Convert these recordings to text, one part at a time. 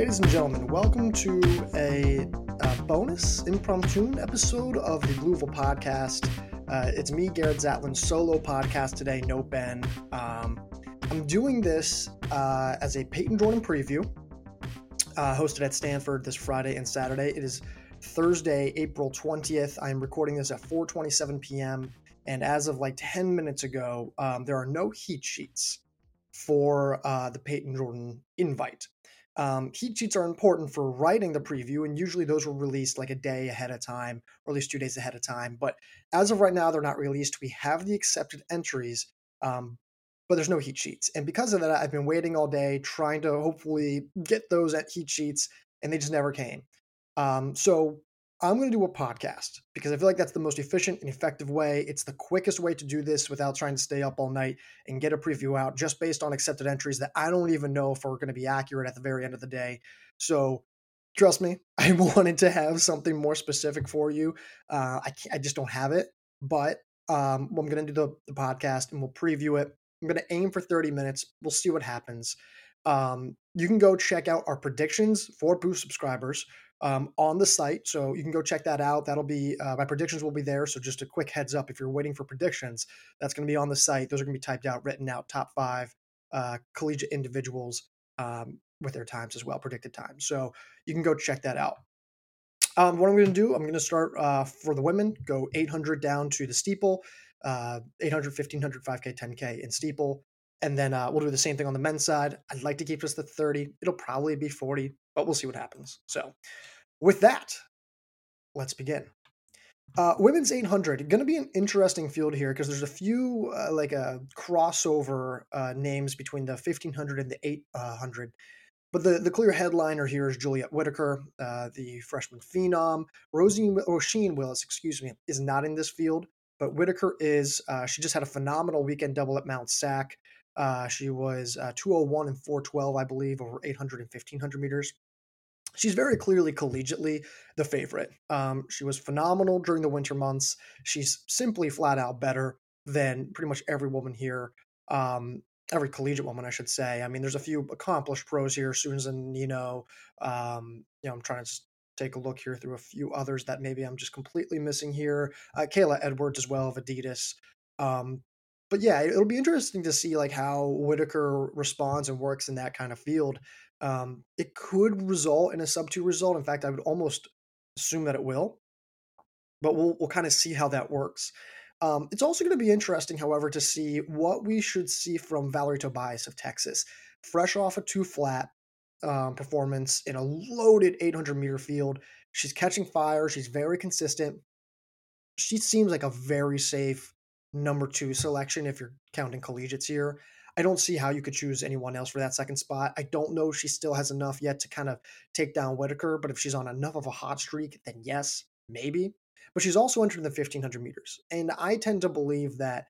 ladies and gentlemen, welcome to a, a bonus impromptu episode of the Blue Oval podcast. Uh, it's me, Garrett Zatlin, solo podcast today, no Ben. Um, I'm doing this uh, as a Payton Jordan preview, uh, hosted at Stanford this Friday and Saturday. It is Thursday, April 20th. I'm recording this at 4:27 p.m. And as of like 10 minutes ago, um, there are no heat sheets for uh, the Payton Jordan invite. Um, heat sheets are important for writing the preview, and usually those were released like a day ahead of time, or at least two days ahead of time. But as of right now, they're not released. We have the accepted entries, um, but there's no heat sheets. And because of that, I've been waiting all day trying to hopefully get those at heat sheets, and they just never came. Um, so I'm going to do a podcast because I feel like that's the most efficient and effective way. It's the quickest way to do this without trying to stay up all night and get a preview out just based on accepted entries that I don't even know if are going to be accurate at the very end of the day. So trust me, I wanted to have something more specific for you. Uh, I, I just don't have it, but um, I'm going to do the, the podcast and we'll preview it. I'm going to aim for 30 minutes. We'll see what happens. Um, you can go check out our predictions for Boost subscribers um, on the site. So you can go check that out. That'll be uh, my predictions will be there. So just a quick heads up if you're waiting for predictions, that's going to be on the site. Those are going to be typed out, written out, top five uh, collegiate individuals um, with their times as well, predicted times. So you can go check that out. Um, what I'm going to do, I'm going to start uh, for the women, go 800 down to the steeple, uh, 800, 1500, 5K, 10K in steeple. And then uh, we'll do the same thing on the men's side. I'd like to keep this to 30. It'll probably be 40, but we'll see what happens. So, with that, let's begin. Uh, women's 800 going to be an interesting field here because there's a few uh, like a uh, crossover uh, names between the 1500 and the 800 but the, the clear headliner here is Juliette Whittaker, uh, the freshman phenom. Rosie or Sheen Willis, excuse me, is not in this field, but Whittaker is. Uh, she just had a phenomenal weekend double at Mount Sac. She was uh, 201 and 412, I believe, over 800 and 1500 meters. She's very clearly collegiately the favorite. Um, she was phenomenal during the winter months. She's simply flat out better than pretty much every woman here. Um, every collegiate woman, I should say. I mean, there's a few accomplished pros here, Susan Nino. Um, you know, I'm trying to take a look here through a few others that maybe I'm just completely missing here. Uh, Kayla Edwards as well of Adidas. Um, but yeah, it'll be interesting to see like how Whittaker responds and works in that kind of field. Um, it could result in a sub two result. In fact, I would almost assume that it will, but we'll we'll kind of see how that works. Um, it's also going to be interesting, however, to see what we should see from Valery Tobias of Texas, fresh off a two flat um, performance in a loaded 800 meter field. She's catching fire. She's very consistent. She seems like a very safe number two selection if you're counting collegiates here. I don't see how you could choose anyone else for that second spot. I don't know she still has enough yet to kind of take down Whittaker, but if she's on enough of a hot streak, then yes, maybe. But she's also entered the 1500 meters. And I tend to believe that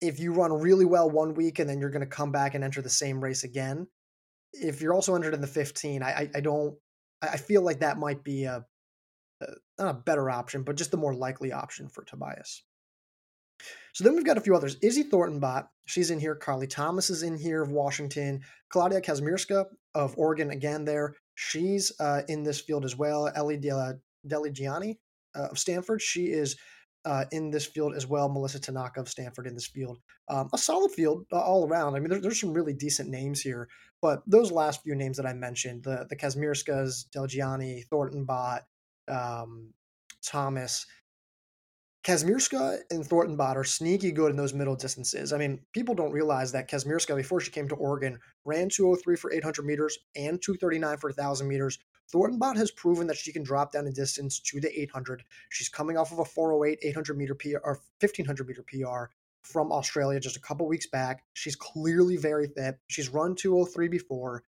if you run really well one week and then you're going to come back and enter the same race again, if you're also entered in the 15, I, I, I don't, I feel like that might be a, a, not a better option, but just the more likely option for Tobias. So then we've got a few others. Izzy Thornton-Bott, she's in here. Carly Thomas is in here of Washington. Klaudia Kazmierska of Oregon, again there. She's uh, in this field as well. Ellie Deligiani uh, of Stanford, she is uh, in this field as well. Melissa Tanaka of Stanford in this field. Um, a solid field uh, all around. I mean, there, there's some really decent names here, but those last few names that I mentioned, the the Kazmierskas, Delgiani, Thornton-Bott, um, Thomas, Kazmierska and Thornton-Bott are sneaky good in those middle distances. I mean, people don't realize that Kazmierska, before she came to Oregon, ran 203 for 800 meters and 239 for 1,000 meters. Thornton-Bott has proven that she can drop down in distance to the 800. She's coming off of a 408 800 meter PR or 1500 meter PR from Australia just a couple weeks back. She's clearly very fit. She's run 203 before.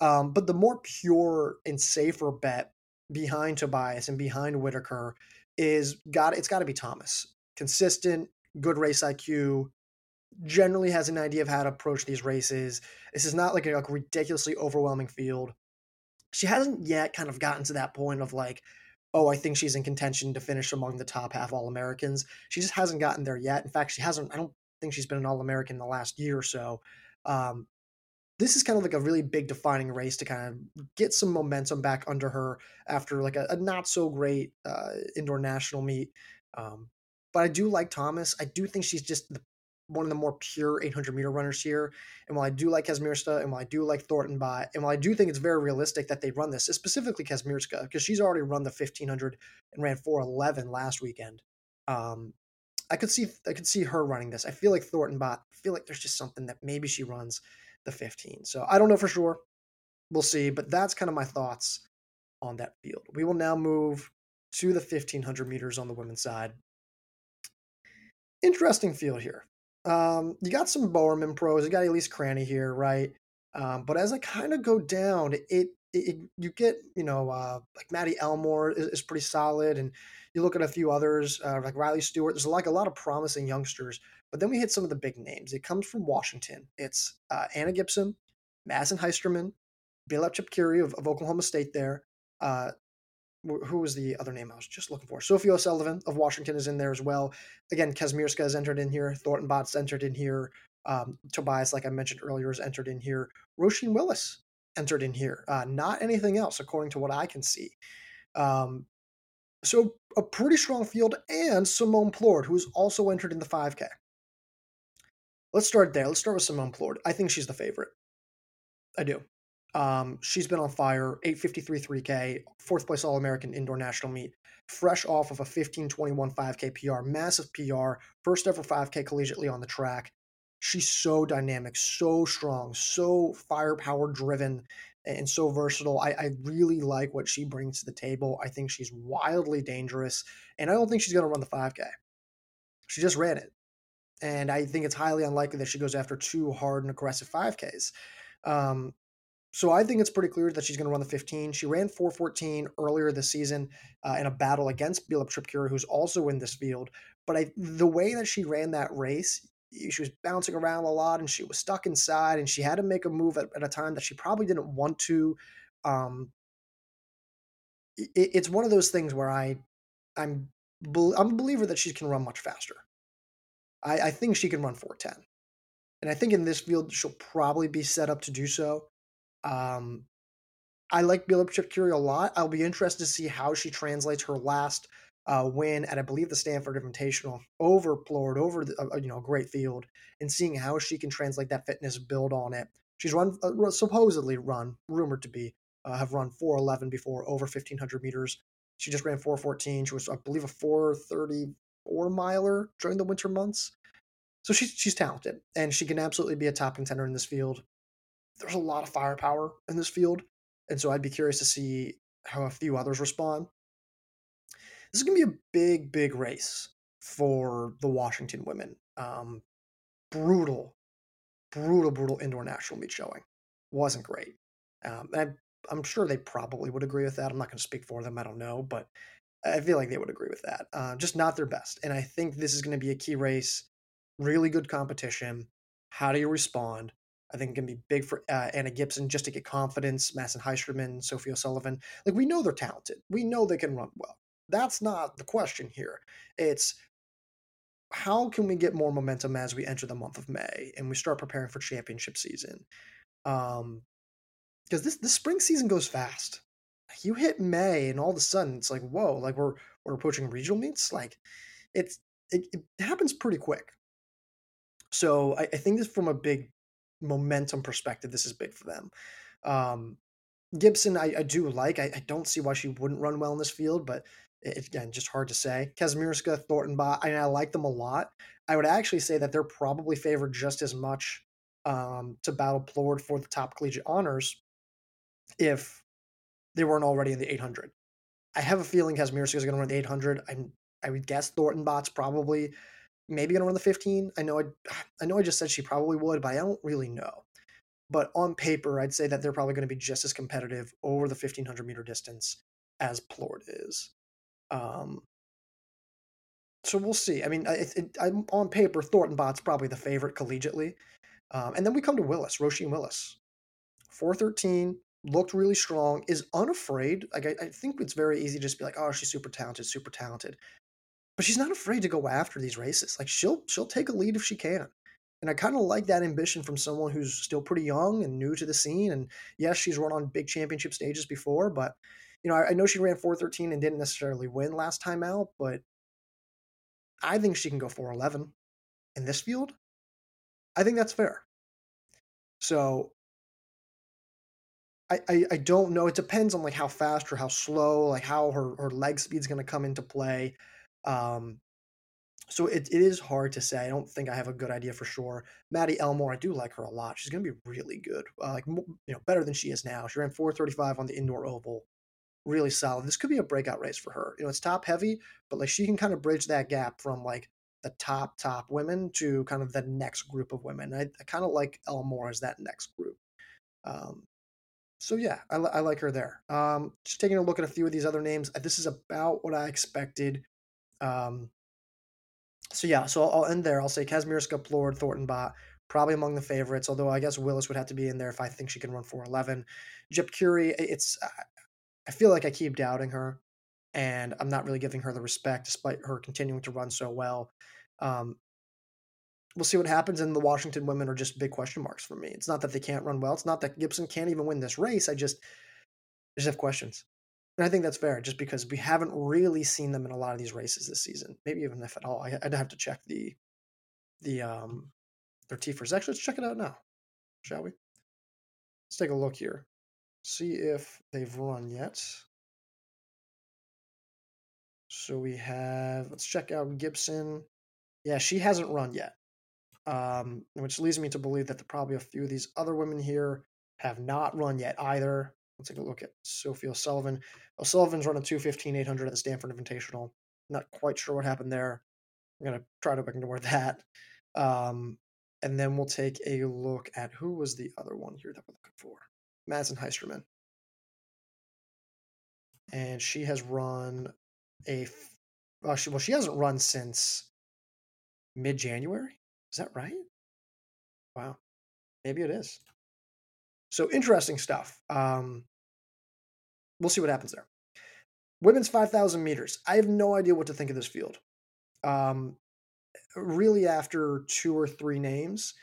Um, but the more pure and safer bet behind Tobias and behind Whittaker is got it's got to be Thomas. Consistent, good race IQ, generally has an idea of how to approach these races. This is not like a, a ridiculously overwhelming field. She hasn't yet kind of gotten to that point of like, oh, I think she's in contention to finish among the top half All Americans. She just hasn't gotten there yet. In fact, she hasn't. I don't think she's been an All American in the last year or so. Um, this is kind of like a really big defining race to kind of get some momentum back under her after like a, a not so great uh, indoor national meet. Um, but I do like Thomas. I do think she's just the, one of the more pure 800 meter runners here. And while I do like Kazmierska, and while I do like Thornton-Bott, and while I do think it's very realistic that they run this, specifically Kazmierska, because she's already run the 1500 and ran 411 last weekend. Um, I could see I could see her running this. I feel like Thornton-Bott. I feel like there's just something that maybe she runs the 15. So I don't know for sure. We'll see. But that's kind of my thoughts on that field. We will now move to the 1500 meters on the women's side. Interesting field here. Um, you got some Bowerman pros. You got Elise Cranny here, right? Um, but as I kind of go down, it, it, it, you get you know uh, like Maddie Elmore is, is, pretty solid, and you look at a few others uh, like Riley Stewart. There's like a lot of promising youngsters, but then we hit some of the big names. It comes from Washington. It's uh, Anna Gibson, Madison Heisterman, Billah Jepkirui of, of Oklahoma State. There, uh, who was the other name I was just looking for? Sophie O'Sullivan of Washington is in there as well. Again, Kazmierska has entered in here. Thornton-Bott's entered in here. Um, Tobias, like I mentioned earlier, has entered in here. Roisin Willis entered in here. Uh, not anything else, according to what I can see. Um, so a pretty strong field, and Simone Plourde, who's also entered in the 5K. Let's start there. Let's start with Simone Plourde. I think she's the favorite. I do. Um, she's been on fire. 853 3K, fourth place All American indoor national meet, fresh off of a 1521 5K PR, massive PR, first ever 5K collegiately on the track. She's so dynamic, so strong, so firepower driven, and so versatile. I, I really like what she brings to the table. I think she's wildly dangerous, and I don't think she's going to run the 5K. She just ran it. And I think it's highly unlikely that she goes after two hard and aggressive 5Ks. Um, so I think it's pretty clear that she's going to run the 15. She ran 414 earlier this season uh, in a battle against Billah Jepkirui, who's also in this field. But I, the way that she ran that race, she was bouncing around a lot and she was stuck inside and she had to make a move at, at a time that she probably didn't want to. Um, it, it's one of those things where I, I'm, I'm a believer that she can run much faster. I, I think she can run 410. And I think in this field, she'll probably be set up to do so. Um, I like Billah Jepkirui a lot. I'll be interested to see how she translates her last uh, win at I believe the Stanford Invitational over Plourde, over the, uh, you know a great field, and seeing how she can translate that fitness, build on it. She's run uh, supposedly run, rumored to be, uh, have run 411 before over 1500 meters. She just ran 414. She was I believe a 434 miler during the winter months. So she's she's talented and she can absolutely be a top contender in this field there's a lot of firepower in this field, and so I'd be curious to see how a few others respond. This is going to be a big, big race for the Washington women. Um, brutal, brutal, brutal indoor national meet showing. Wasn't great. Um, I, I'm sure they probably would agree with that. I'm not going to speak for them. I don't know, but I feel like they would agree with that. Uh, just not their best. And I think this is going to be a key race. Really good competition. How do you respond? I think it can be big for uh, Anna Gibson just to get confidence. Madison Heisterman, Sophie O'Sullivan. Like we know they're talented. We know they can run well. That's not the question here. It's how can we get more momentum as we enter the month of May and we start preparing for championship season? Um, because this the spring season goes fast. You hit May and all of a sudden it's like whoa, like we're we're approaching regional meets. Like it's it, it happens pretty quick. So I, I think this from a big momentum perspective, this is big for them. Um, Gibson, I, I do like. I, I, don't see why she wouldn't run well in this field, but it, again, just hard to say. Kazmierska, Thornton I, mean, I like them a lot. I would actually say that they're probably favored just as much um, to battle Plourde for the top collegiate honors if they weren't already in the 800. I have a feeling Kazmierska is going to run the 800. I, I would guess Thornton-Bott's probably maybe going to run the 15. I know I, I know I just said she probably would, but I don't really know. But on paper, I'd say that they're probably going to be just as competitive over the 1500 meter distance as Plourde is. Um, so we'll see. I mean, it, it, I'm on paper, Thornton-Bott's probably the favorite collegiately. Um, and then we come to Willis, Roisin Willis. 413, looked really strong, is unafraid. Like, I, I, think it's very easy to just be like, oh, she's super talented, super talented but she's not afraid to go after these races. Like she'll she'll take a lead if she can. And I kind of like that ambition from someone who's still pretty young and new to the scene. And yes, she's run on big championship stages before, but you know, I, I know she ran 413 and didn't necessarily win last time out, but I think she can go 411 in this field. I think that's fair. So I, I, I don't know. It depends on like how fast or how slow, like how her, her leg speed's going to come into play. Um, so it, it is hard to say. I don't think I have a good idea for sure. Maddie Elmore, I do like her a lot. She's going to be really good, uh, like you know, better than she is now. She ran 435 on the indoor oval, really solid. This could be a breakout race for her. You know, it's top heavy, but like she can kind of bridge that gap from like the top top women to kind of the next group of women. I, I kind of like Elmore as that next group. Um, so yeah, I, I like her there. Um, just taking a look at a few of these other names. Uh, this is about what I expected. Um, so yeah, so I'll, I'll end there. I'll say Kazmierska, Plourde, Thornton-Bott, probably among the favorites. Although I guess Willis would have to be in there if I think she can run 411. Jepkirui, it's I feel like I keep doubting her, and I'm not really giving her the respect despite her continuing to run so well. Um, we'll see what happens. And the Washington women are just big question marks for me. It's not that they can't run well. It's not that Gibson can't even win this race. I just, I just have questions. And I think that's fair, just because we haven't really seen them in a lot of these races this season. Maybe even if at all. I, would have to check the, the um, their TFRs. Actually, let's check it out now, shall we? Let's take a look here. See if they've run yet. So we have. Let's check out Gibson. Yeah, she hasn't run yet um, which leads me to believe that probably a few of these other women here have not run yet either. Let's take a look at Sophie O'Sullivan. O'Sullivan's running 215 800 at the Stanford Invitational. Not quite sure what happened there. I'm going to try to ignore that. Um, and then we'll take a look at who was the other one here that we're looking for. Madison Heisterman. And she has run a. She, well, she hasn't run since mid January. Is that right? Wow. Maybe it is. So interesting stuff. Um, we'll see what happens there. Women's 5,000 meters. I have no idea what to think of this field. Um, really, after two or three names,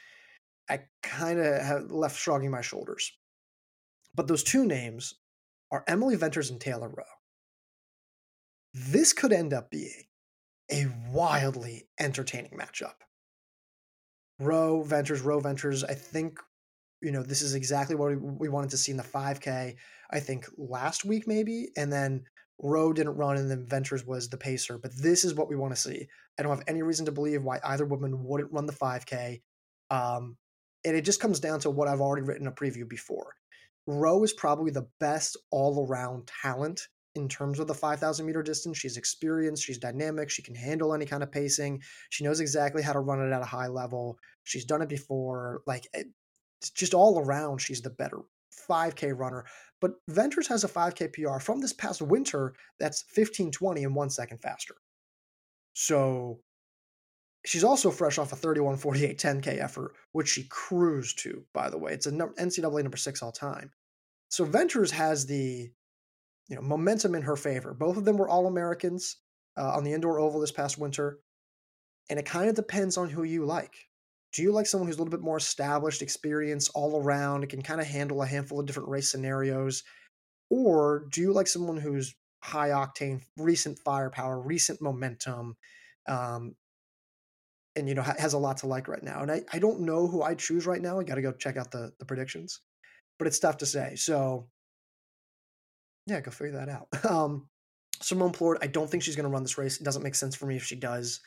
I kind of have left shrugging my shoulders. But those two names are Emily Venters and Taylor Roe. This could end up being a wildly entertaining matchup. Roe Venters, Roe Venters. I think you know this is exactly what we, we wanted to see in the 5K. I think last week maybe, and then Roe didn't run, and then Venters was the pacer. But this is what we want to see. I don't have any reason to believe why either woman wouldn't run the 5K. Um, and it just comes down to what I've already written a preview before. Roe is probably the best all around talent in terms of the 5,000 meter distance. She's experienced, she's dynamic, she can handle any kind of pacing. She knows exactly how to run it at a high level. She's done it before. Like, eh, it's just all around, she's the better 5K runner. But Venters has a 5K PR from this past winter that's 1520 and one second faster. So she's also fresh off a 3148 10K effort, which she cruised to, by the way. It's a NCAA number six all time. So Venters has the you know momentum in her favor. Both of them were All Americans uh, on the indoor oval this past winter, and it kind of depends on who you like. Do you like someone who's a little bit more established, experienced all around, can kind of handle a handful of different race scenarios, or do you like someone who's high octane, recent firepower, recent momentum, um, and you know has a lot to like right now? And I, I don't know who I choose right now. I got to go check out the the predictions, but it's tough to say. So yeah, go figure that out. Um, Simone Plourde, I don't think she's going to run this race. It doesn't make sense for me if she does.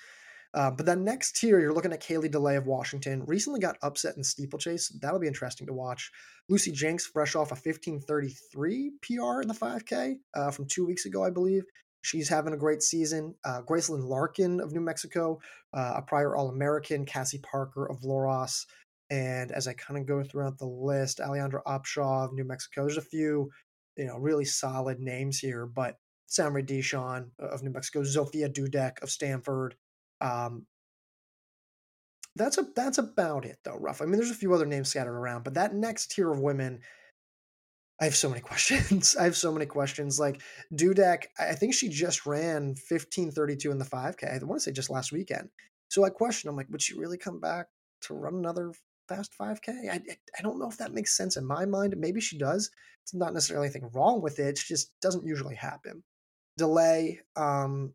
Uh, but then next tier, you're looking at Kaylee DeLay of Washington. Recently got upset in steeplechase. That'll be interesting to watch. Lucy Jenks, fresh off a 1533 PR in the 5K uh, from two weeks ago, I believe. She's having a great season. Uh, Gracelyn Larkin of New Mexico, uh, a prior All American. Cassie Parker of Loras. And as I kind of go throughout the list, Alejandra Opshaw of New Mexico. There's a few you know really solid names here, but Samory Dishon of New Mexico, Zofia Dudek of Stanford. Um, that's a that's about it though, rough. I mean, there's a few other names scattered around, but that next tier of women, I have so many questions. I have so many questions. Like Dudek, I think she just ran 1532 in the 5K. I want to say just last weekend. So I question, I'm like, would she really come back to run another fast 5K. I, I don't know if that makes sense in my mind. Maybe she does. It's not necessarily anything wrong with it. It just doesn't usually happen. Delay. Um,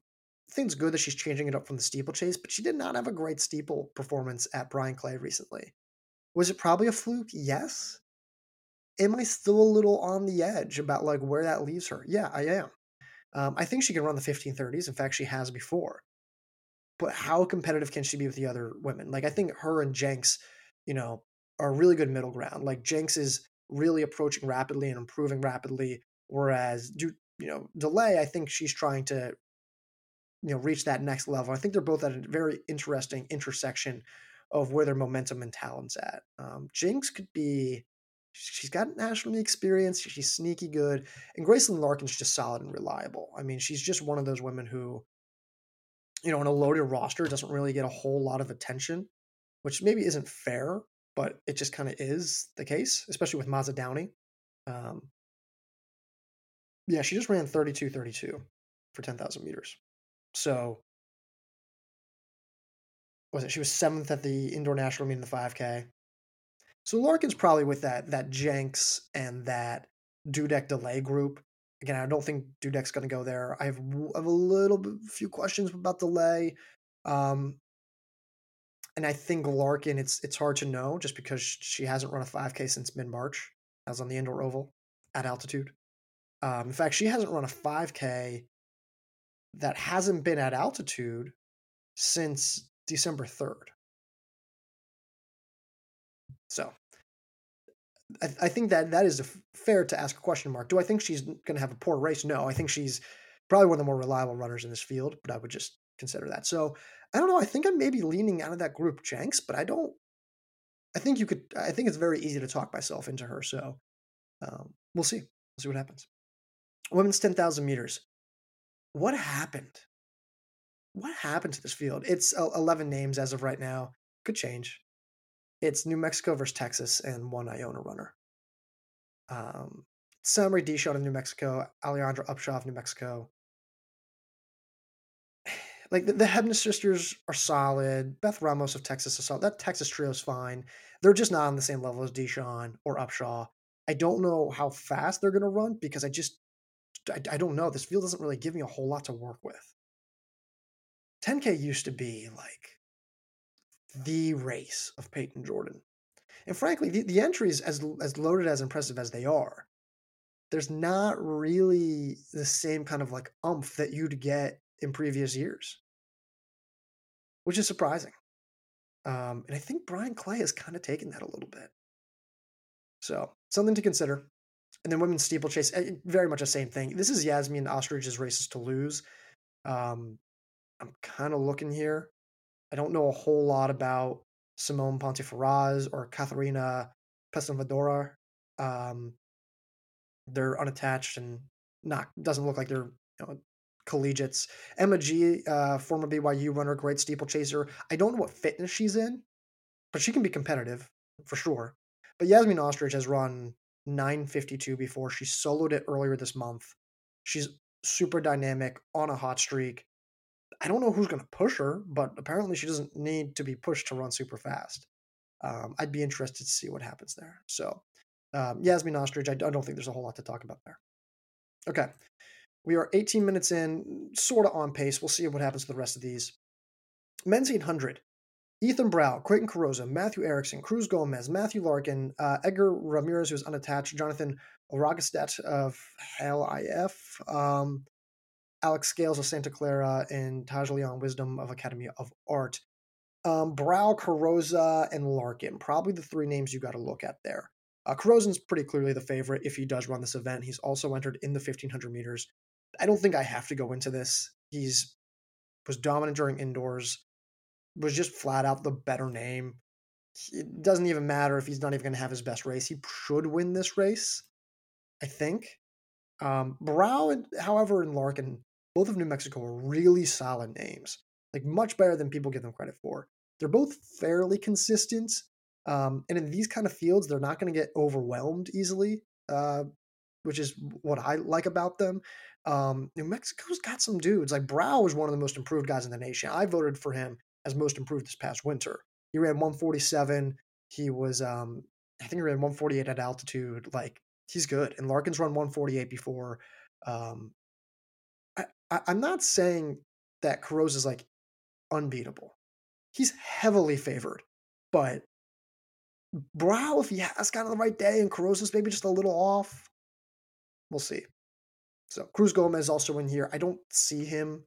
it's good that she's changing it up from the steeplechase, but she did not have a great steeple performance at Bryan Clay recently. Was it probably a fluke? Yes. Am I still a little on the edge about like where that leaves her? Yeah, I am. Um, I think she can run the 1530s. In fact, she has before. But how competitive can she be with the other women? Like I think her and Jenks, you know, are really good middle ground. Like Jenks is really approaching rapidly and improving rapidly, whereas do you know delay? I think she's trying to you know reach that next level. I think they're both at a very interesting intersection of where their momentum and talents at. Um, Jenks could be. She's got national experience. She's sneaky good, and Gracelyn Larkin's just solid and reliable. I mean, she's just one of those women who, you know, in a loaded roster, doesn't really get a whole lot of attention, which maybe isn't fair, but it just kind of is the case, especially with Mazza-Downie. Um, yeah, she just ran 32 32 for 10,000 meters. So was it? She was seventh at the indoor national meet in the 5K. So Larkin's probably with that that Jenks and that Dudek delay group. Again, I don't think Dudek's going to go there. I have, I have a little bit, few questions about delay, um, and I think Larkin. It's it's hard to know just because she hasn't run a 5K since mid March. That was on the indoor oval at altitude. Um, in fact, she hasn't run a 5K that hasn't been at altitude since December 3rd. So I, I, think that that is fair to ask a question mark. Do I think she's going to have a poor race? No, I think she's probably one of the more reliable runners in this field, but I would just consider that. So I don't know. I think I'm maybe leaning out of that group, Jenks, but I don't. I think you could. I think it's very easy to talk myself into her. So um, we'll see. We'll see what happens. Women's 10,000 meters what happened? What happened to this field? It's 11 names as of right now. Could change. It's New Mexico versus Texas and one Iona runner. Um, Saint-Marie Deschamps of New Mexico, Alejandra Upshaw of New Mexico. Like the, the Hebner sisters are solid. Beth Ramos of Texas is solid. That Texas trio is fine. They're just not on the same level as Deschamps or Upshaw. I don't know how fast they're going to run because I just I, I don't know. This field doesn't really give me a whole lot to work with. 10K used to be like the race of Payton Jordan. And frankly, the, the entries, as, as loaded, as impressive as they are, there's not really the same kind of like umph that you'd get in previous years, which is surprising. Um, and I think Bryan Clay has kind of taken that a little bit. So, something to consider. And then women's steeplechase, eh, very much the same thing. This is Yasmin Ostrich's races to lose. Um, I'm kind of looking here. I don't know a whole lot about Simone Ponteferraz or Katharina Pesavadora. Um, they're unattached and not doesn't look like they're you know, collegiates. Emma G, uh, former BYU runner, great steeplechaser. I don't know what fitness she's in, but she can be competitive for sure. But Yasmin Ostrich has run 952 before. She soloed it earlier this month. She's super dynamic on a hot streak. I don't know who's going to push her, but apparently she doesn't need to be pushed to run super fast. Um, I'd be interested to see what happens there. So, um, Yasmin Ostrich, I, I don't think there's a whole lot to talk about there. Okay. We are 18 minutes in, sort of on pace. We'll see what happens to the rest of these. Men's 800. Ethan Brow, Crayton Carrozza, Matthew Erickson, Cruz Gomez, Matthew Larkin, uh, Edgar Ramirez, who's unattached, Jonathan Oragestedt of Hell IF, um, Alex Scales of Santa Clara, and Taj Leon Wisdom of Academy of Art. Um, Brow, Carrozza, and Larkin, probably the three names you got to look at there. Uh, Carrozza's pretty clearly the favorite if he does run this event. He's also entered in the 1500 meters. I don't think I have to go into this. He's was dominant during indoors was just flat out the better name. It doesn't even matter if he's not even going to have his best race. He should win this race, I think. Um, Brow, and however, and Larkin, both of New Mexico are really solid names, like much better than people give them credit for. They're both fairly consistent, um, and in these kind of fields, they're not going to get overwhelmed easily, uh, which is what I like about them. Um, New Mexico's got some dudes like Brow is one of the most improved guys in the nation. I voted for him as most improved this past winter. He ran 147. He was, um, I think he ran 148 at altitude. Like he's good. And Larkins run 148 before. Um, I, I, I'm not saying that Carrozza is like unbeatable. He's heavily favored, but Brow, if he has kind of the right day and Carrozza's maybe just a little off, we'll see. So Cruz Gomez also in here. I don't see him.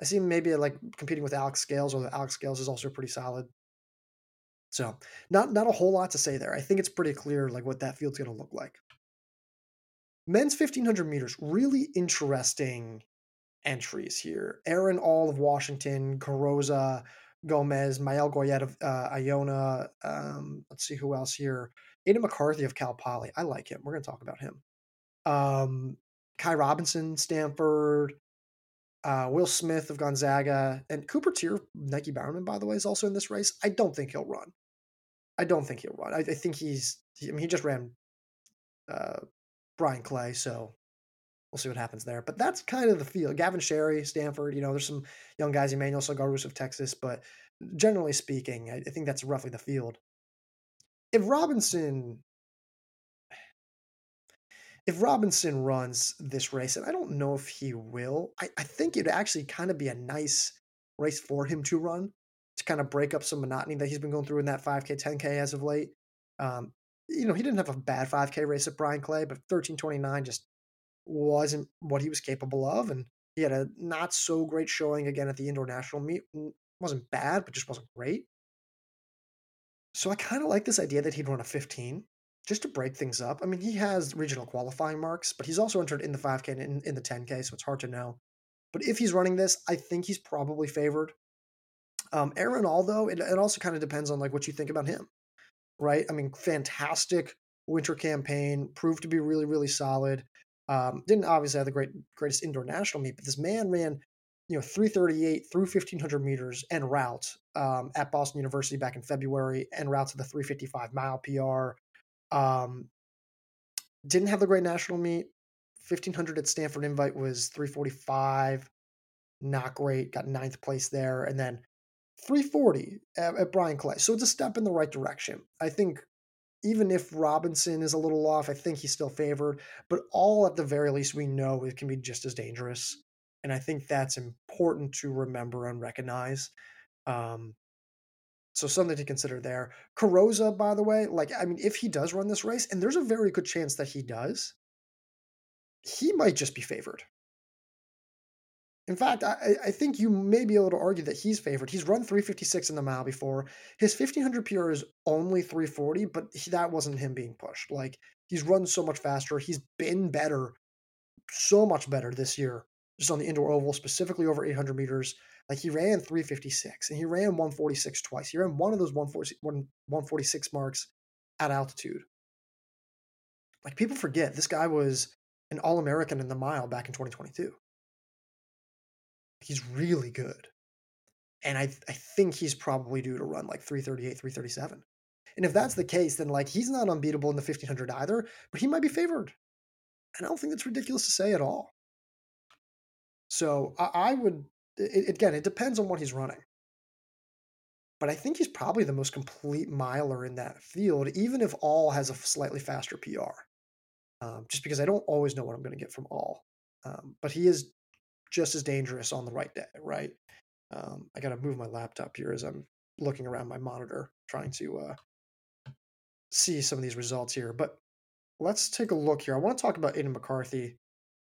I see him maybe like competing with Alex Scales, or Alex Scales is also pretty solid. So not not a whole lot to say there. I think it's pretty clear like what that field's going to look like. Men's 1500 meters, really interesting entries here. Aaron Ahl of Washington, Carrozza, Gomez, Mael Goyet of uh, Iona. Um, let's see who else here. Aiden McCarthy of Cal Poly. I like him. We're going to talk about him. Um, Kai Robinson, Stanford. Uh, Will Smith of Gonzaga. And Cooper Teare, Nike Bowerman, by the way, is also in this race. I don't think he'll run. I don't think he'll run. I, I think he's, I mean, he just ran uh, Bryan Clay, so we'll see what happens there. But that's kind of the field. Gavin Sherry, Stanford, you know, there's some young guys, Emmanuel Sagaros of Texas, but generally speaking, I, I think that's roughly the field. If Robinson if Robinson runs this race, and I don't know if he will, I, I think it'd actually kind of be a nice race for him to run to kind of break up some monotony that he's been going through in that 5K, 10K as of late. Um, you know, he didn't have a bad 5K race at Bryan Clay, but 1329 just wasn't what he was capable of. And he had a not so great showing again at the indoor national meet. wasn't bad, but just wasn't great. So I kind of like this idea that he'd run a 15 just to break things up. I mean, he has regional qualifying marks, but he's also entered in the 5K and in, in the 10K, so it's hard to know. But if he's running this, I think he's probably favored. Um, Aaron Aldo, it, it also kind of depends on like what you think about him, right? I mean, fantastic winter campaign, proved to be really, really solid. Um, didn't obviously have the great greatest indoor national meet, but this man ran, you know, 338 through 1500 meters and route um, at Boston University back in February and route to the 355 mile PR. Um, didn't have the great national meet. 1500 at Stanford Invite was 345, not great. Got ninth place there, and then 340 at, at Bryan Clay. So it's a step in the right direction. I think even if Robinson is a little off, I think he's still favored. But Ahl at the very least, we know it can be just as dangerous. And I think that's important to remember and recognize. Um, so something to consider there. Carrozza, by the way, like I mean, if he does run this race, and there's a very good chance that he does, he might just be favored. In fact, I, I think you may be able to argue that he's favored. He's run 356 in the mile before. His 1500 PR is only 340, but he, that wasn't him being pushed. Like, he's run so much faster. He's been better, so much better this year, just on the indoor oval, specifically over 800 meters. Like, he ran 356 and he ran 146 twice. He ran one of those 146 marks at altitude. Like, people forget this guy was an All American in the mile back in 2022. He's really good. And I, I think he's probably due to run like 338, 337. And if that's the case, then like he's not unbeatable in the 1500 either, but he might be favored. And I don't think that's ridiculous to say at all. So I, I would, it, again, it depends on what he's running. But I think he's probably the most complete miler in that field, even if Ahl has a slightly faster PR. Um, just because I don't always know what I'm going to get from Ahl. Um, but he is just as dangerous on the right day, right? Um, I got to move my laptop here as I'm looking around my monitor, trying to uh, see some of these results here. But let's take a look here. I want to talk about Aiden McCarthy.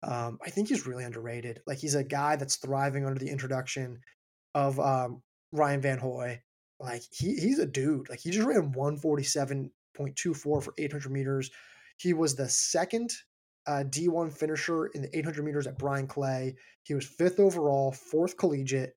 Um, I think he's really underrated. Like he's a guy that's thriving under the introduction of um, Ryan Vanhoy. Like he he's a dude. Like he just ran 147.24 for 800 meters. He was the second uh, D1 finisher in the 800 meters at Bryan Clay. He was fifth overall, fourth collegiate.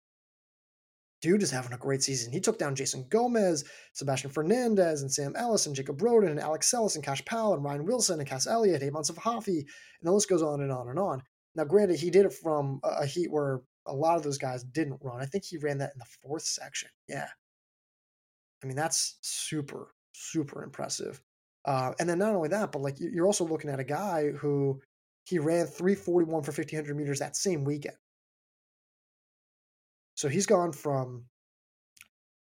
Dude is having a great season. He took down Jason Gomez, Sebastian Fernandez, and Sam Ellis, and Jacob Roden, and Alex Sellis, and Cash Powell, and Ryan Wilson, and Cass Elliott, Amon Savahafi, and the list goes on and on and on. Now, granted, he did it from a heat where a lot of those guys didn't run. I think he ran that in the fourth section. Yeah. I mean, that's super, super impressive. Uh, and then not only that, but like you're also looking at a guy who he ran 341 for 1500 meters that same weekend. So he's gone from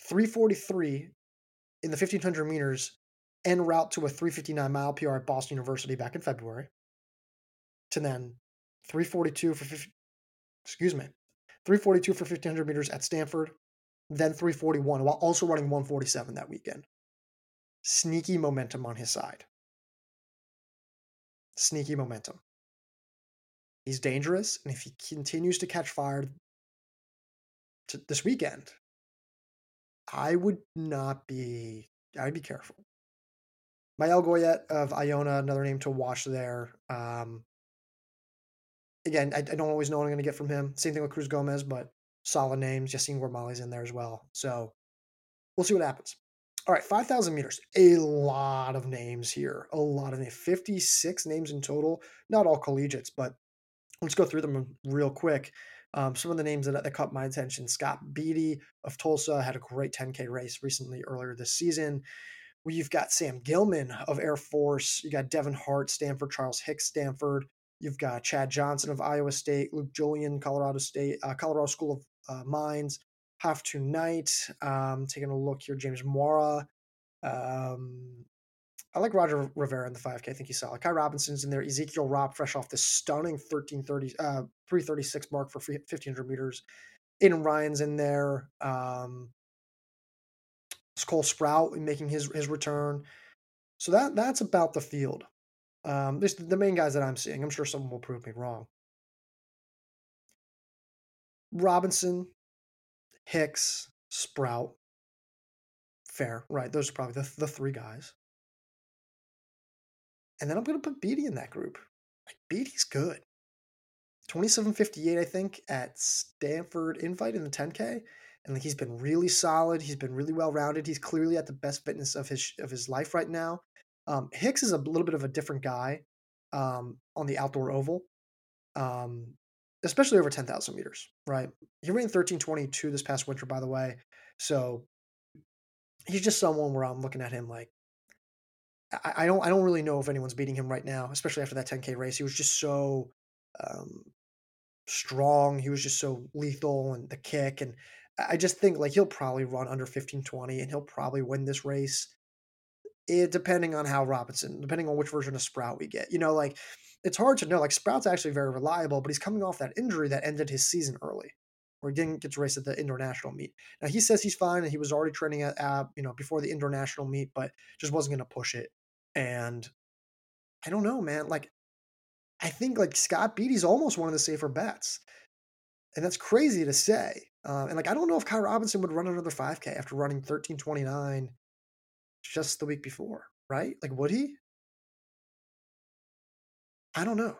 343 in the 1500 meters en route to a 359 mile PR at Boston University back in February, to then 342 for 50, excuse me, 342 for 1500 meters at Stanford, then 341 while also running 147 that weekend. Sneaky momentum on his side. Sneaky momentum. He's dangerous, and if he continues to catch fire to this weekend, I would not be. I'd be careful. Maël Goyette of Iona, another name to watch there. Um, again, I, I, don't always know what I'm going to get from him. Same thing with Cruz Gomez, but solid names. Just seeing where Molly's in there as well. So we'll see what happens. All right, 5,000 meters. A lot of names here. A lot of names. 56 names in total. Not all collegiates, but let's go through them real quick. Um, some of the names that, that caught my attention Scott Beatty of Tulsa had a great 10K race recently earlier this season. We've got Sam Gilman of Air Force. You got Devin Hart, Stanford, Charles Hicks, Stanford. You've got Chad Johnson of Iowa State, Luke Julian, Colorado State, uh, Colorado School of uh, Mines. Have tonight. Um, taking a look here, James Mora. Um, I like Roger Rivera in the 5K. I think he's solid. Kai Robinson's in there. Ezekiel Robb, fresh off the stunning 1330, uh, 336 mark for 1500 meters. Aiden Ryan's in there. Um, Cole Sprout making his his return. So that that's about the field. Um, this the main guys that I'm seeing. I'm sure someone will prove me wrong. Robinson, Hicks, Sprout. Fair, right? Those are probably the, the three guys. And then I'm going to put Beatty in that group. Like, Beatty's good. 2758, I think, at Stanford Invite in the 10K and like he's been really solid. He's been really well rounded. He's clearly at the best fitness of his of his life right now. Um, Hicks is a little bit of a different guy um, on the outdoor oval, um, especially over ten thousand meters. Right, he ran thirteen twenty two this past winter, by the way. So he's just someone where I'm looking at him like I, don't I don't really know if anyone's beating him right now, especially after that ten k race. He was just so um, strong. He was just so lethal and the kick and I just think like he'll probably run under 1520 and he'll probably win this race. It, depending on how Robinson, depending on which version of Sprout we get. You know, like it's hard to know. Like Sprout's actually very reliable, but he's coming off that injury that ended his season early, where he didn't get to race at the international meet. Now he says he's fine and he was already training at, you know, before the international meet, but just wasn't going to push it. And I don't know, man. Like I think like Scott Beatty's almost one of the safer bets. And that's crazy to say. Uh, and like, I don't know if Kai Robinson would run another 5K after running 1329 just the week before, right? Like, would he? I don't know.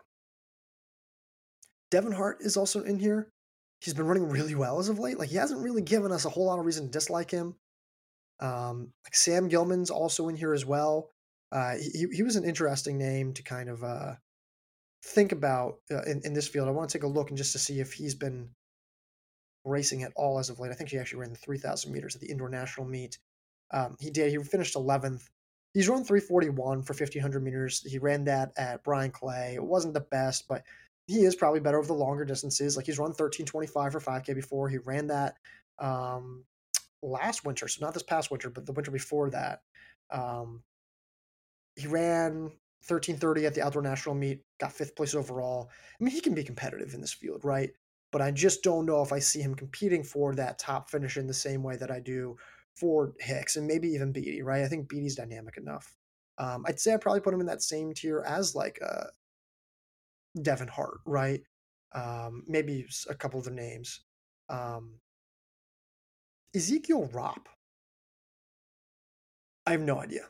Devin Hart is also in here. He's been running really well as of late. Like, he hasn't really given us a whole lot of reason to dislike him. Um, like Sam Gilman's also in here as well. Uh, he, he was an interesting name to kind of uh, think about uh, in, in this field. I want to take a look and just to see if he's been racing at all as of late. I think he actually ran the 3,000 meters at the indoor national meet. Um, he did. He finished 11th. He's run 341 for 1500 meters. He ran that at Bryan Clay. It wasn't the best, but he is probably better over the longer distances. Like he's run 1325 for 5K before. He ran that um, last winter, so not this past winter, but the winter before that. Um, he ran 1330 at the outdoor national meet, got fifth place overall. I mean, he can be competitive in this field, right? but I just don't know if I see him competing for that top finish in the same way that I do for Hicks and maybe even Beatty, right? I think Beatty's dynamic enough. Um, I'd say I'd probably put him in that same tier as like uh, Devin Hart, right? Um, maybe a couple of the names. Um, Ezekiel Robb. I have no idea.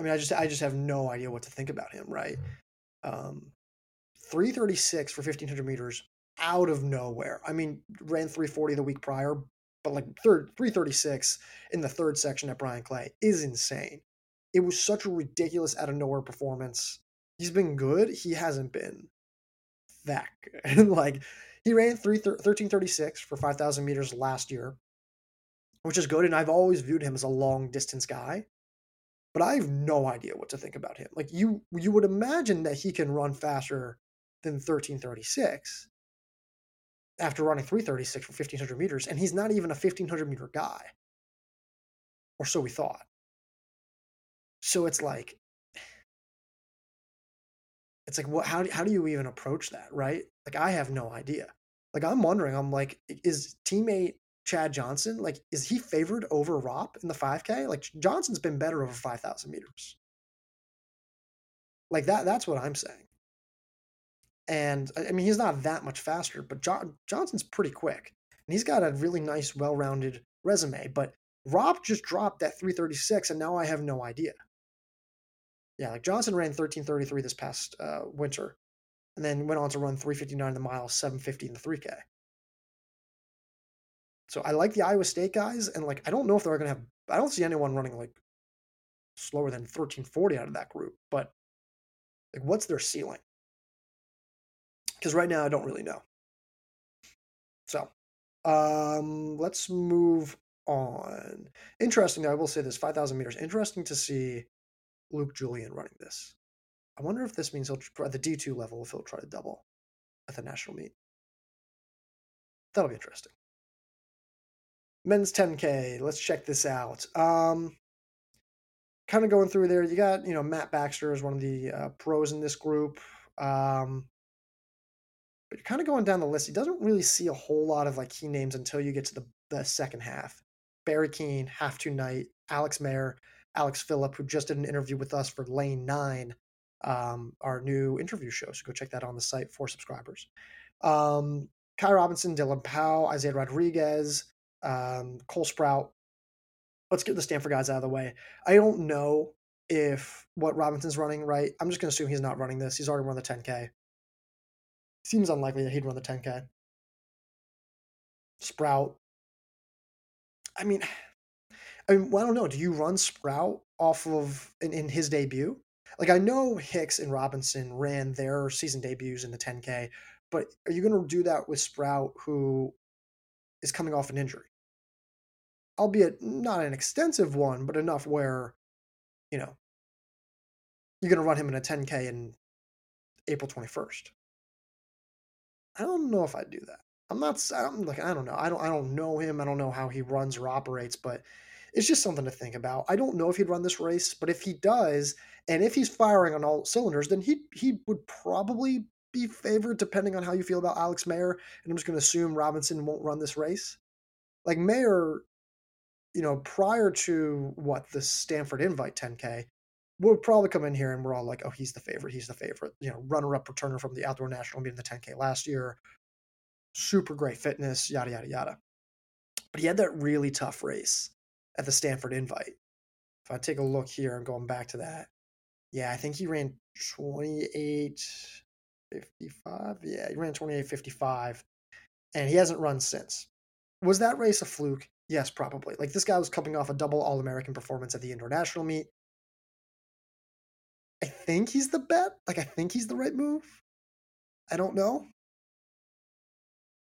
I mean, I just I just have no idea what to think about him, right? Um, 336 for 1500 meters out of nowhere. I mean, ran 340 the week prior, but like third 336 in the third section at Bryan Clay is insane. It was such a ridiculous out of nowhere performance. He's been good. He hasn't been that good. like he ran 3 1336 for 5000 meters last year, which is good and I've always viewed him as a long distance guy. But I have no idea what to think about him. Like you you would imagine that he can run faster than 1336 after running 336 for 1500 meters, and he's not even a 1500 meter guy. or so we thought. So it's like, it's like, what? How how do you even approach that, right? Like, I have no idea. Like, I'm wondering. I'm like, is teammate Chad Johnson like, is he favored over Rop in the 5K? Like, Johnson's been better over 5,000 meters. Like that. That's what I'm saying. And I mean, he's not that much faster, but John, Johnson's pretty quick, and he's got a really nice, well-rounded resume. But Rob just dropped that 336, and now I have no idea. Yeah, like Johnson ran 1333 this past uh, winter, and then went on to run 359 in the mile, 750 in the 3K. So I like the Iowa State guys, and like I don't know if they're gonna have. I don't see anyone running like slower than 1340 out of that group, but like what's their ceiling? Because right now I don't really know. So um, let's move on. Interesting, I will say this 5,000 meters. Interesting to see Luke Julian running this. I wonder if this means he'll try at the D2 level if he'll try to double at the national meet. That'll be interesting. Men's 10K. Let's check this out. Um, kind of going through there. You got you know Matt Baxter is one of the uh, pros in this group. Um, but you're kind of going down the list. He doesn't really see a whole lot of like key names until you get to the, the second half. Barry Keane, Half to Night, Alex Maier, Alex Phillip, who just did an interview with us for Lane Nine, um, our new interview show. So go check that on the site for subscribers. Um, Ky Robinson, Dylan Powell, Isaiah Rodriguez, um, Cole Sprout. Let's get the Stanford guys out of the way. I don't know if what Robinson's running, right? I'm just going to assume he's not running this. He's already run the 10K. Seems unlikely that he'd run the 10K. Sprout. I mean, I mean, well, I don't know. Do you run Sprout off of in, in his debut? Like I know Hicks and Robinson ran their season debuts in the 10K, but are you going to do that with Sprout, who is coming off an injury? Albeit not an extensive one, but enough where, you know, you're going to run him in a 10K in April 21st. I don't know if I'd do that. I'm not. I'm like I don't know. I don't. I don't know him. I don't know how he runs or operates, but it's just something to think about. I don't know if he'd run this race, but if he does, and if he's firing on all cylinders, then he he would probably be favored depending on how you feel about Alex Maier. And I'm just going to assume Robinson won't run this race. Like Maier, you know, prior to what the Stanford Invite 10K, we'll probably come in here and we're all like, oh, he's the favorite. He's the favorite. You know, runner up returner from the outdoor national meet in the 10K last year. Super great fitness, yada, yada, yada. But he had that really tough race at the Stanford invite. If I take a look here and going back to that, yeah, I think he ran 28 55. Yeah, he ran 28 55, and he hasn't run since. Was that race a fluke? Yes, probably. Like this guy was coming off a double All American performance at the international meet. I think he's the bet. Like I think he's the right move. I don't know.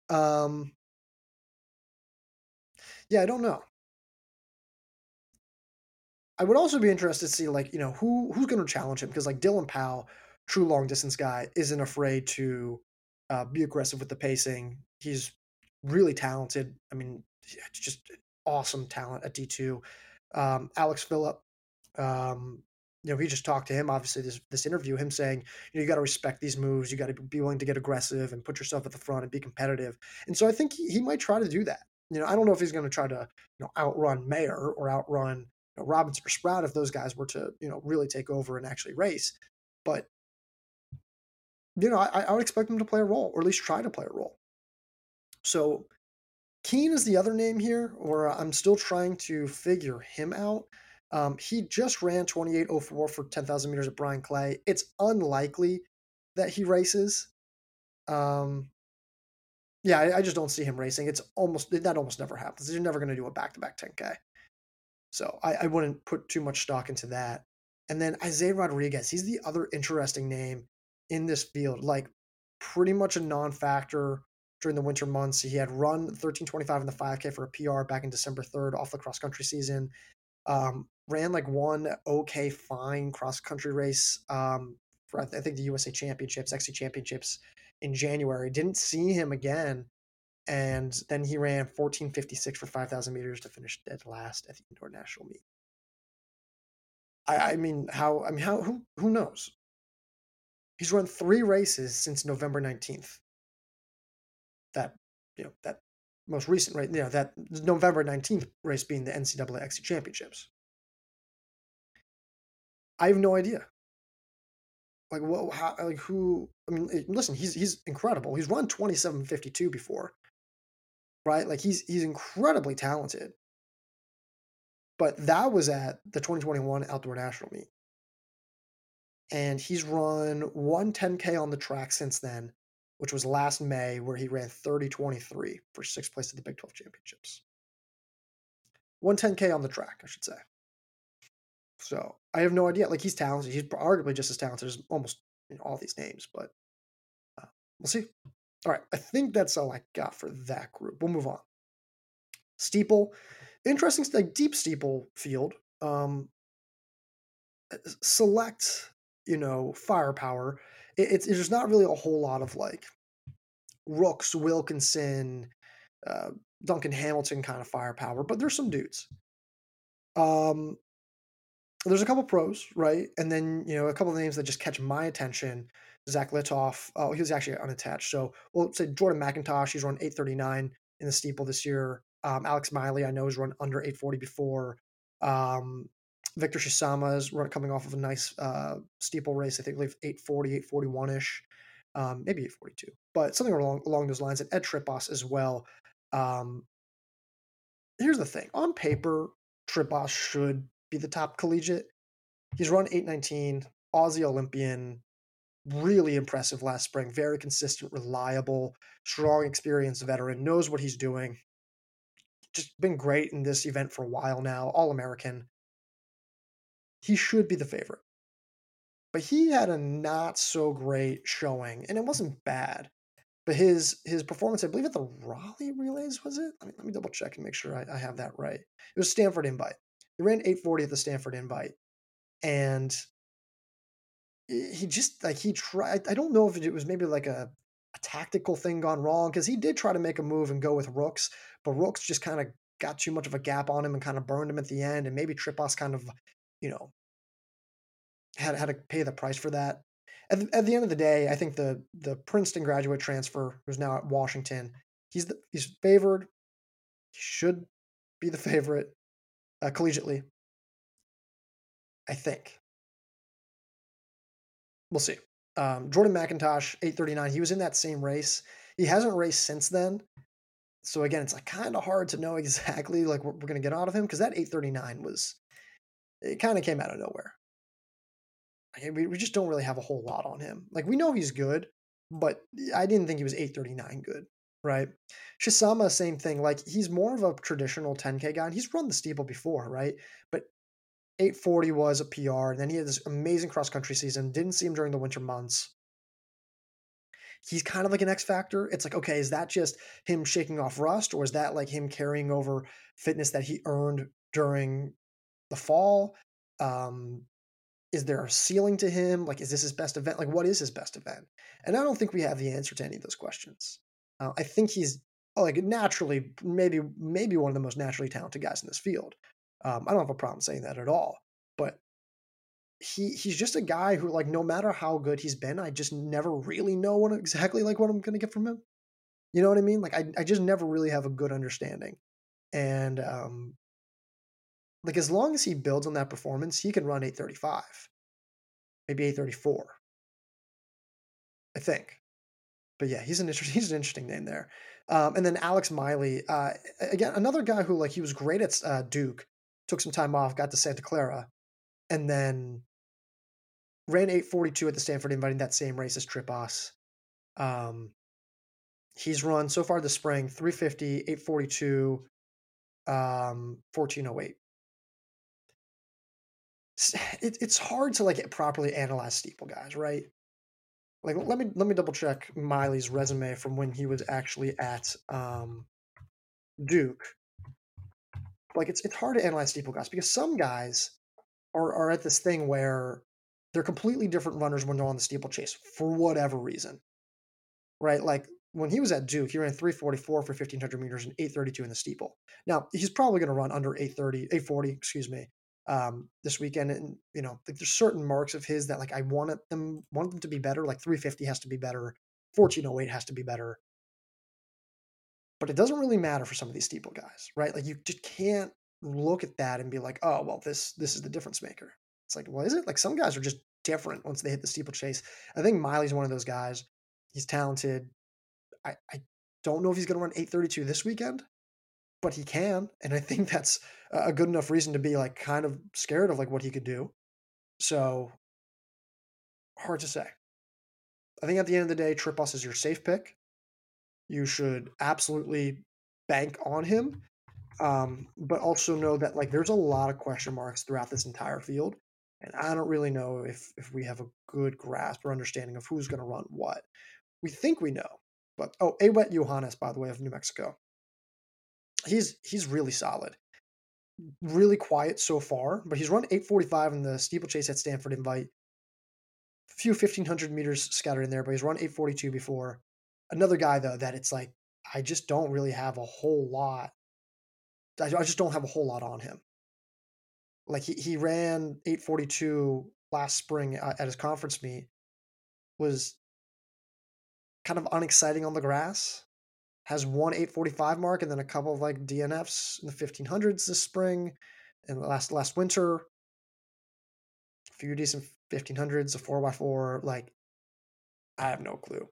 Um Yeah, I don't know. I would also be interested to see like, you know, who who's going to challenge him because like Dylan Powell, true long distance guy, isn't afraid to uh, be aggressive with the pacing. He's really talented. I mean, just awesome talent at D2. Um, Alex Phillip, um, you know, he just talked to him. Obviously, this this interview, him saying, you know, you got to respect these moves. You got to be willing to get aggressive and put yourself at the front and be competitive. And so I think he, he might try to do that. You know, I don't know if he's going to try to, you know, outrun Maier or outrun you know, Robinson or Sprout if those guys were to, you know, really take over and actually race. But you know, I, I would expect him to play a role, or at least try to play a role. So Keane is the other name here, or I'm still trying to figure him out. Um, he just ran 28.04 for 10,000 meters at Bryan Clay. It's unlikely that he races. Um, yeah, I, I, just don't see him racing. It's almost that almost never happens. You're never going to do a back to back 10K. So I, I wouldn't put too much stock into that. And then Isaiah Rodriguez, he's the other interesting name in this field. Like pretty much a non factor during the winter months. He had run 1325 in the 5K for a PR back in December 3rd off the cross country season. Um, ran like one okay, fine cross country race um, for I think the USA Championships, XC Championships in January. Didn't see him again, and then he ran 1456 for 5,000 meters to finish dead last at the indoor national meet. I, I mean, how? I mean, how? Who? Who knows? He's run three races since November nineteenth. That you know that most recent right you know that November nineteenth race being the NCAA XC Championships. I have no idea. Like what? How? Like who? I mean, listen, he's he's incredible. He's run twenty seven fifty two before, right? Like he's he's incredibly talented. But that was at the 2021 Outdoor National Meet. And he's run one 10K on the track since then, which was last May, where he ran 30 23 for sixth place at the Big 12 Championships. One 10K on the track, I should say. So I have no idea. Like he's talented. He's arguably just as talented as almost you know, all these names, but uh, we'll see. All right, I think that's all I got for that group. We'll move on. Steeple, interesting, like deep steeple field. Um, select, you know, firepower. It, it's there's not really a whole lot of like Rooks, Wilkinson, uh, Duncan Hamilton kind of firepower, but there's some dudes. Um, there's a couple pros, right? And then you know a couple of names that just catch my attention. Zach Litoff. Oh, he was actually unattached. So we'll say Jordan McIntosh. He's run 839 in the steeple this year. Um, Alex Miley, I know, has run under 840 before. Um, Victor Shitsama is coming off of a nice uh, steeple race. I think like 840, 841 ish, um, maybe 842, but something along along those lines. And Ed Trippas as well. Um, here's the thing: on paper, Trippas should be the top collegiate. He's run 819, Aussie Olympian, really impressive last spring. Very consistent, reliable, strong, experienced veteran, knows what he's doing. Just been great in this event for a while now, All American. He should be the favorite. But he had a not so great showing, and it wasn't bad. But his his performance, I believe, at the Raleigh relays was it? Let me, let me double check and make sure I, I have that right. It was Stanford Invite. He ran 840 at the Stanford Invite, and he just like he tried. I don't know if it was maybe like a, a tactical thing gone wrong because he did try to make a move and go with Rooks, but Rooks just kind of got too much of a gap on him and kind of burned him at the end, and maybe Trippas kind of, you know, had had to pay the price for that. At the, at the end of the day, I think the the Princeton graduate transfer, who's now at Washington, he's the, he's favored. He should be the favorite uh, collegiately. I think. We'll see. Um, Jordan McIntosh, 839. He was in that same race. He hasn't raced since then. So again, it's like kind of hard to know exactly like what we're gonna get out of him because that 839 was it kind of came out of nowhere. we, we just don't really have a whole lot on him. Like we know he's good, but I didn't think he was 839 good, right? Shitsama, same thing. Like he's more of a traditional 10K guy. And he's run the steeple before, right? But 840 was a PR. And then he had this amazing cross country season. Didn't see him during the winter months. He's kind of like an X factor. It's like, okay, is that just him shaking off rust, or is that like him carrying over fitness that he earned during the fall? Um, is there a ceiling to him? Like, is this his best event? Like, what is his best event? And I don't think we have the answer to any of those questions. Uh, I think he's like naturally, maybe maybe one of the most naturally talented guys in this field. Um, I don't have a problem saying that at all. But he he's just a guy who like no matter how good he's been, I just never really know what exactly like what I'm gonna get from him. You know what I mean? Like I, I just never really have a good understanding. And um like as long as he builds on that performance, he can run 835. Maybe 834. I think. But yeah, he's an interesting he's an interesting name there. Um, and then Alex Miley, uh, again, another guy who like he was great at uh, Duke, took some time off, got to Santa Clara, and then ran 842 at the Stanford inviting that same race as Trippas. Um, he's run so far this spring 350, 842, um, 1408. It, it's hard to like properly analyze steeple guys, right? Like let me let me double check Miley's resume from when he was actually at um, Duke like it's it's hard to analyze steeple guys because some guys are are at this thing where they're completely different runners when they're on the steeplechase for whatever reason. Right? Like when he was at Duke, he ran 344 for 1500 meters and 832 in the steeple. Now, he's probably going to run under 830, 840, excuse me, um, this weekend, and you know, like there's certain marks of his that like I wanted them want them to be better. Like 350 has to be better, 1408 has to be better. But it doesn't really matter for some of these steeple guys, right? Like you just can't look at that and be like, oh well, this this is the difference maker. It's like, well, is it? Like some guys are just different once they hit the steeplechase. I think Miley's one of those guys. He's talented. I, I don't know if he's going to run 832 this weekend, but he can. And I think that's a good enough reason to be like kind of scared of like what he could do. So hard to say. I think at the end of the day, Trippas is your safe pick. You should absolutely bank on him. Um, but also know that like there's a lot of question marks throughout this entire field. And I don't really know if if we have a good grasp or understanding of who's going to run what. We think we know, but oh, Awet Yohannes, by the way, of New Mexico. He's he's really solid, really quiet so far, but he's run 845 in the steeplechase at Stanford Invite. A few 1500 meters scattered in there, but he's run 842 before. Another guy though that it's like I just don't really have a whole lot. I just don't have a whole lot on him like he, he ran 842 last spring uh, at his conference meet was kind of unexciting on the grass has one 845 mark and then a couple of like dnfs in the 1500s this spring and last last winter a few decent 1500s a 4x4 like i have no clue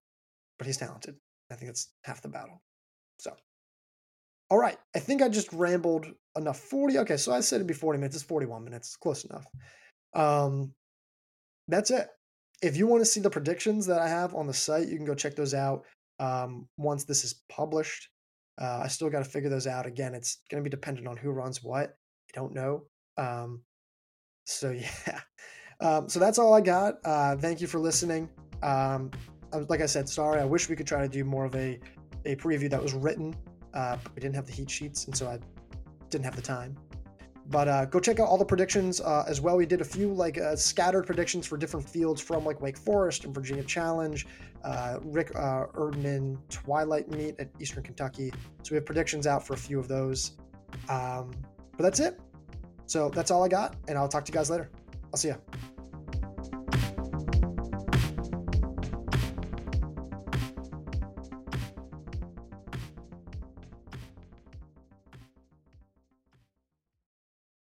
but he's talented i think that's half the battle so all right. I think I just rambled enough. 40. Okay, so I said it'd be 40 minutes. It's 41 minutes. Close enough. Um, that's it. If you want to see the predictions that I have on the site, you can go check those out um, once this is published. Uh, I still got to figure those out. Again, it's going to be dependent on who runs what. I don't know. Um, so, yeah. Um, so that's all I got. Uh, thank you for listening. Um, like I said, sorry. I wish we could try to do more of a, a preview that was written uh, we didn't have the heat sheets, and so I didn't have the time. But uh, go check out all the predictions uh, as well. We did a few like uh, scattered predictions for different fields from like Wake Forest and Virginia Challenge, uh, Rick uh, Erdmann Twilight Meet at Eastern Kentucky. So we have predictions out for a few of those. Um, but that's it. So that's all I got, and I'll talk to you guys later. I'll see you.